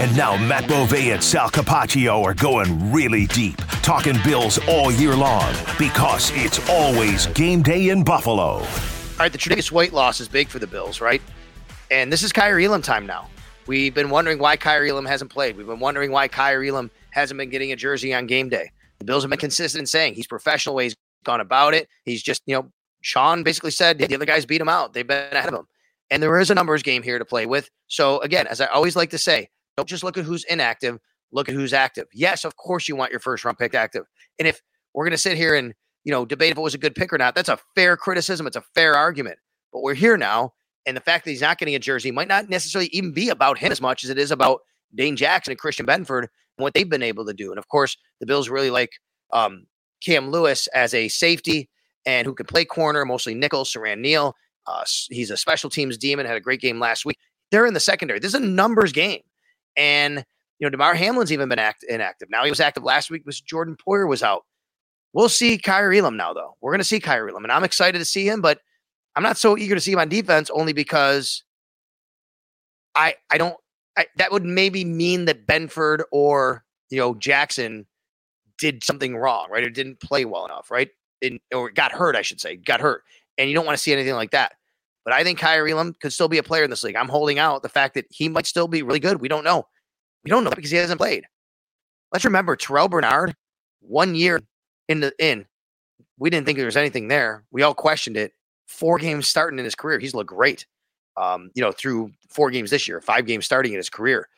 And now Matt Bove and Sal Capaccio are going really deep, talking Bills all year long because it's always game day in Buffalo. All right, the Tre'Davious White loss is big for the Bills, right? And this is Kaiir Elam time now. We've been wondering why Kaiir Elam hasn't played. We've been wondering why Kaiir Elam hasn't been getting a jersey on game day. The Bills have been consistent in saying he's professional way he's gone about it. He's just, you know, Sean basically said the other guys beat him out. They've been ahead of him. And there is a numbers game here to play with. So again, as I always like to say, don't just look at who's inactive, look at who's active. Yes, of course you want your first round pick active. And if we're going to sit here and, you know, debate if it was a good pick or not, that's a fair criticism. It's a fair argument. But we're here now. And the fact that he's not getting a jersey might not necessarily even be about him as much as it is about Dane Jackson and Christian Benford and what they've been able to do. And of course, the Bills really like um, Cam Lewis as a safety and who can play corner, mostly nickel, Siran Neal. Uh, he's a special teams demon, had a great game last week. They're in the secondary. This is a numbers game. And you know, Damar Hamlin's even been act- inactive. Now he was active last week because Jordan Poyer was out. We'll see Kaiir Elam now, though. We're going to see Kaiir Elam, and I'm excited to see him, but I'm not so eager to see him on defense only because I I don't I, that would maybe mean that Benford or you know Jackson did something wrong, right? Or didn't play well enough, right? In, or got hurt, I should say, got hurt, and you don't want to see anything like that. But I think Kaiir Elam could still be a player in this league. I'm holding out the fact that he might still be really good. We don't know. We don't know because he hasn't played. Let's remember Terrel Bernard, one year in the in, we didn't think there was anything there. We all questioned it. Four games starting in his career, he's looked great. Um, you know, through four games this year, five games starting in his career.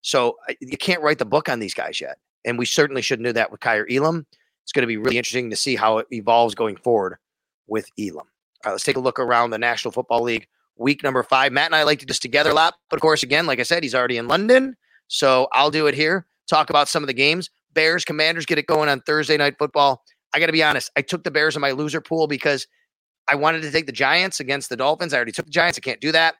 So you can't write the book on these guys yet, and we certainly shouldn't do that with Kaiir Elam. It's going to be really interesting to see how it evolves going forward with Elam. All right, let's take a look around the National Football League week number five. Matt and I like to this together lot, but of course, again, like I said, he's already in London. So I'll do it here. Talk about some of the games. Bears, Commanders get it going on Thursday night football. I got to be honest. I took the Bears in my loser pool because I wanted to take the Giants against the Dolphins. I already took the Giants. I can't do that.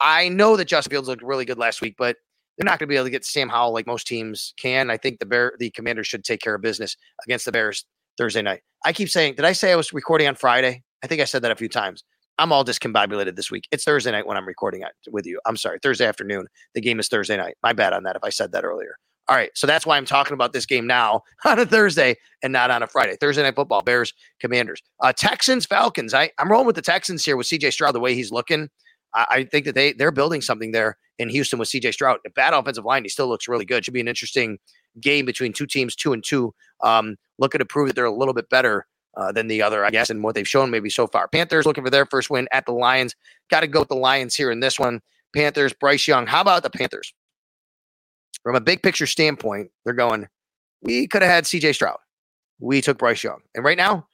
I know that Justin Fields looked really good last week, but they're not going to be able to get Sam Howell like most teams can. I think the Bear, the Commanders should take care of business against the Bears Thursday night. I keep saying, did I say I was recording on Friday? I think I said that a few times. I'm all discombobulated this week. It's Thursday night when I'm recording it with you. I'm sorry, Thursday afternoon. The game is Thursday night. My bad on that if I said that earlier. All right, so that's why I'm talking about this game now on a Thursday and not on a Friday. Thursday night football, Bears, Commanders, uh, Texans, Falcons. I, I'm rolling with the Texans here with CJ Stroud the way he's looking. I, I think that they they're building something there in Houston with CJ Stroud. A bad offensive line, he still looks really good. Should be an interesting game between two teams, two and two. Um, looking to prove that they're a little bit better uh, than the other, I guess, and what they've shown maybe so far. Panthers looking for their first win at the Lions. Got to go with the Lions here in this one. Panthers, Bryce Young. How about the Panthers? From a big picture standpoint, they're going, we could have had CJ Stroud. We took Bryce Young. And right now,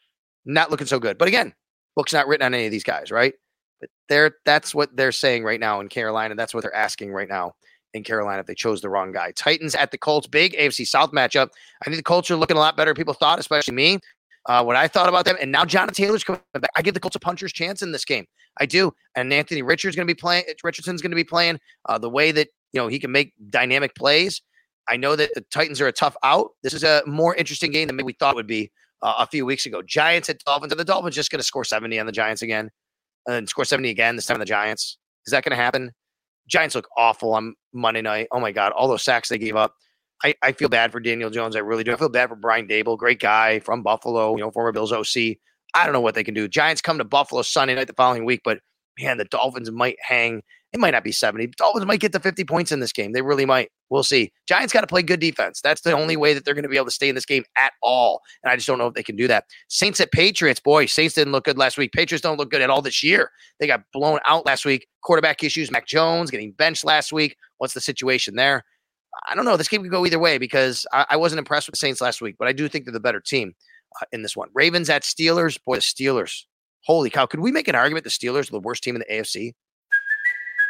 not looking so good. But again, book's not written on any of these guys, right? But they're that's what they're saying right now in Carolina. That's what they're asking right now in Carolina if they chose the wrong guy. Titans at the Colts, big AFC South matchup. I think the Colts are looking a lot better people thought, especially me uh, what I thought about them. And now Jonathan Taylor's coming back. I give the Colts a puncher's chance in this game. I do. And Anthony Richards going to be playing. Richardson's going to be playing uh, the way that you know he can make dynamic plays. I know that the Titans are a tough out. This is a more interesting game than maybe we thought it would be uh, a few weeks ago. Giants at Dolphins. Are the Dolphins just going to score 70 on the Giants again and score 70 again this time on the Giants? Is that going to happen? Giants look awful on Monday night. Oh my God, all those sacks they gave up. I, I feel bad for Daniel Jones. I really do. I feel bad for Brian Daboll, great guy from Buffalo, you know, former Bills OC. I don't know what they can do. Giants come to Buffalo Sunday night the following week, but man, the Dolphins might hang. It might not be 70. Dolphins might get to 50 points in this game. They really might. We'll see. Giants got to play good defense. That's the only way that they're going to be able to stay in this game at all. And I just don't know if they can do that. Saints at Patriots. Boy, Saints didn't look good last week. Patriots don't look good at all this year. They got blown out last week. Quarterback issues. Mac Jones getting benched last week. What's the situation there? I don't know. This game could go either way because I, I wasn't impressed with the Saints last week, but I do think they're the better team uh, in this one. Ravens at Steelers. Boy, the Steelers. Holy cow. Could we make an argument the Steelers are the worst team in the AFC?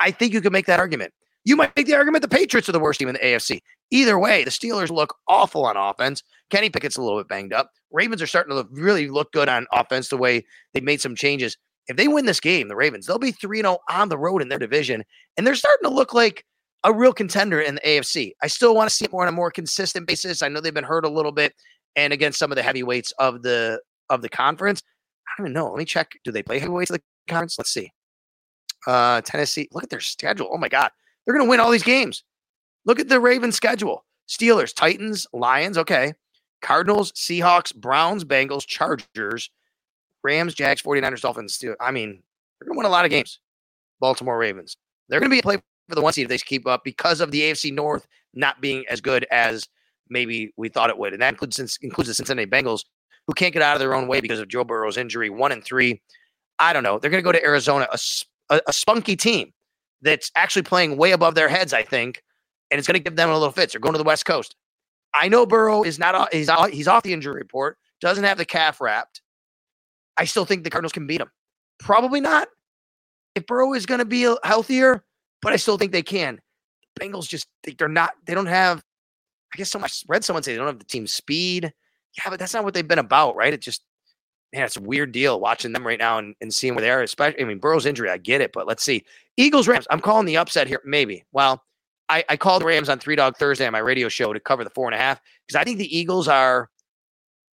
I think you can make that argument. You might make the argument the Patriots are the worst team in the AFC. Either way, the Steelers look awful on offense. Kenny Pickett's a little bit banged up. Ravens are starting to really look good on offense the way they made some changes. If they win this game, the Ravens, they'll be 3 0 on the road in their division. And they're starting to look like a real contender in the AFC. I still want to see it more on a more consistent basis. I know they've been hurt a little bit and against some of the heavyweights of the of the conference. I don't even know. Let me check. Do they play heavyweights of the conference? Let's see. Uh, Tennessee. Look at their schedule. Oh my God, they're going to win all these games. Look at the Ravens schedule: Steelers, Titans, Lions. Okay, Cardinals, Seahawks, Browns, Bengals, Chargers, Rams, Jags, 49ers, Dolphins. Steelers. I mean, they're going to win a lot of games. Baltimore Ravens. They're going to be a play for the one seed if they keep up because of the AFC North not being as good as maybe we thought it would, and that includes includes the Cincinnati Bengals, who can't get out of their own way because of Joe Burrow's injury. One and three. I don't know. They're going to go to Arizona, a a, spunky team that's actually playing way above their heads, I think, and it's going to give them a little fits. They're going to the West Coast. I know Burrow is not he's he's off the injury report, doesn't have the calf wrapped. I still think the Cardinals can beat him. Probably not. If Burrow is going to be uh, healthier, but I still think they can. The Bengals just they're not they don't have I guess so much read someone say they don't have the team speed. Yeah, but that's not what they've been about, right? It just man, it's a weird deal watching them right now and, and seeing where they are. Especially, I mean, Burrow's injury, I get it, but let's see. Eagles Rams. I'm calling the upset here. Maybe. Well, I, I called the Rams on Three Dog Thursday on my radio show to cover the four and a half because I think the Eagles are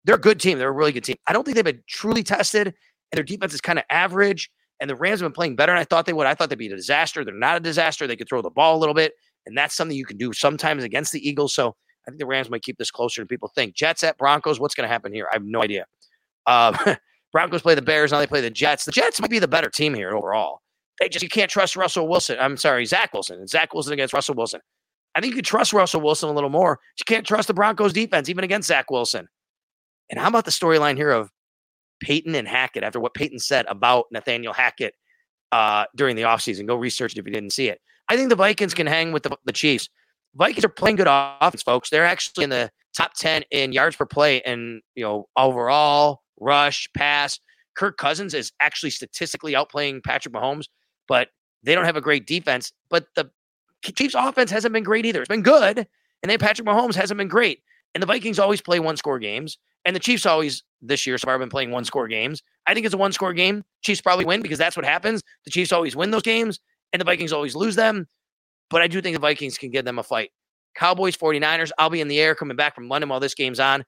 they're a good team. They're a really good team. I don't think they've been truly tested, and their defense is kind of average. And the Rams have been playing better than I thought they would. I thought they'd be a disaster. They're not a disaster. They could throw the ball a little bit, and that's something you can do sometimes against the Eagles. So I think the Rams might keep this closer than people think. Jets at Broncos. What's going to happen here? I have no idea. Um, Broncos play the Bears, now they play the Jets. The Jets might be the better team here overall. They just you can't trust Russell Wilson. I'm sorry, Zach Wilson. Zach Wilson against Russell Wilson. I think you could trust Russell Wilson a little more. You can't trust the Broncos defense, even against Zach Wilson. And how about the storyline here of Peyton and Hackett after what Peyton said about Nathaniel Hackett uh, during the offseason? Go research it if you didn't see it. I think the Vikings can hang with the, the Chiefs. Vikings are playing good offense, folks. They're actually in the top 10 in yards per play and, you know, overall rush, pass. Kirk Cousins is actually statistically outplaying Patrick Mahomes, but they don't have a great defense. But the Chiefs' offense hasn't been great either. It's been good, and then Patrick Mahomes hasn't been great. And the Vikings always play one score games, and the Chiefs always this year so far have been playing one score games. I think it's a one score game. Chiefs probably win because that's what happens. The Chiefs always win those games, and the Vikings always lose them. But I do think the Vikings can give them a fight. Cowboys, 49ers, I'll be in the air coming back from London while this game's on.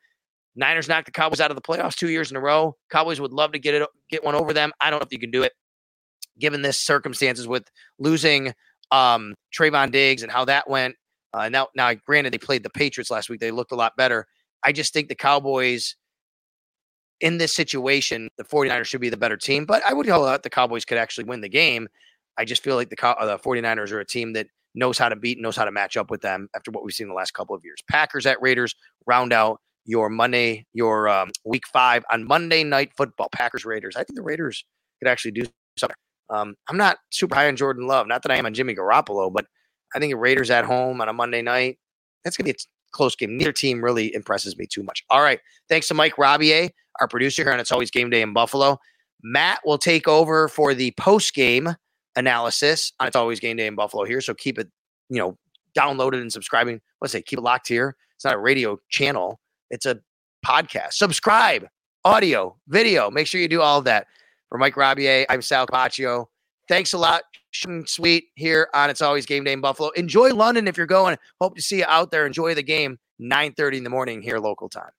Niners knocked the Cowboys out of the playoffs two years in a row. Cowboys would love to get it, get one over them. I don't know if you can do it, given this circumstances with losing um, Trevon Diggs and how that went. Uh, now, now, granted, they played the Patriots last week. They looked a lot better. I just think the Cowboys, in this situation, the 49ers should be the better team. But I would call out the Cowboys could actually win the game. I just feel like the, uh, the 49ers are a team that knows how to beat, and knows how to match up with them after what we've seen the last couple of years. Packers at Raiders round out your Monday, your um, week five on Monday night football, Packers Raiders. I think the Raiders could actually do something. Um, I'm not super high on Jordan Love, not that I am on Jimmy Garoppolo, but I think the Raiders at home on a Monday night, that's gonna be a close game. Neither team really impresses me too much. All right. Thanks to Mike Robier, our producer here, and it's always game day in Buffalo. Matt will take over for the post game analysis It's Always Game Day in Buffalo here. So keep it, you know, downloaded and subscribing. Let's say keep it locked here. It's not a radio channel, it's a podcast. Subscribe, audio, video. Make sure you do all of that. For Mike Robier, I'm Sal Capaccio. Thanks a lot. Sweet here on It's Always Game Day in Buffalo. Enjoy London if you're going. Hope to see you out there. Enjoy the game. 9:30 in the morning here local time.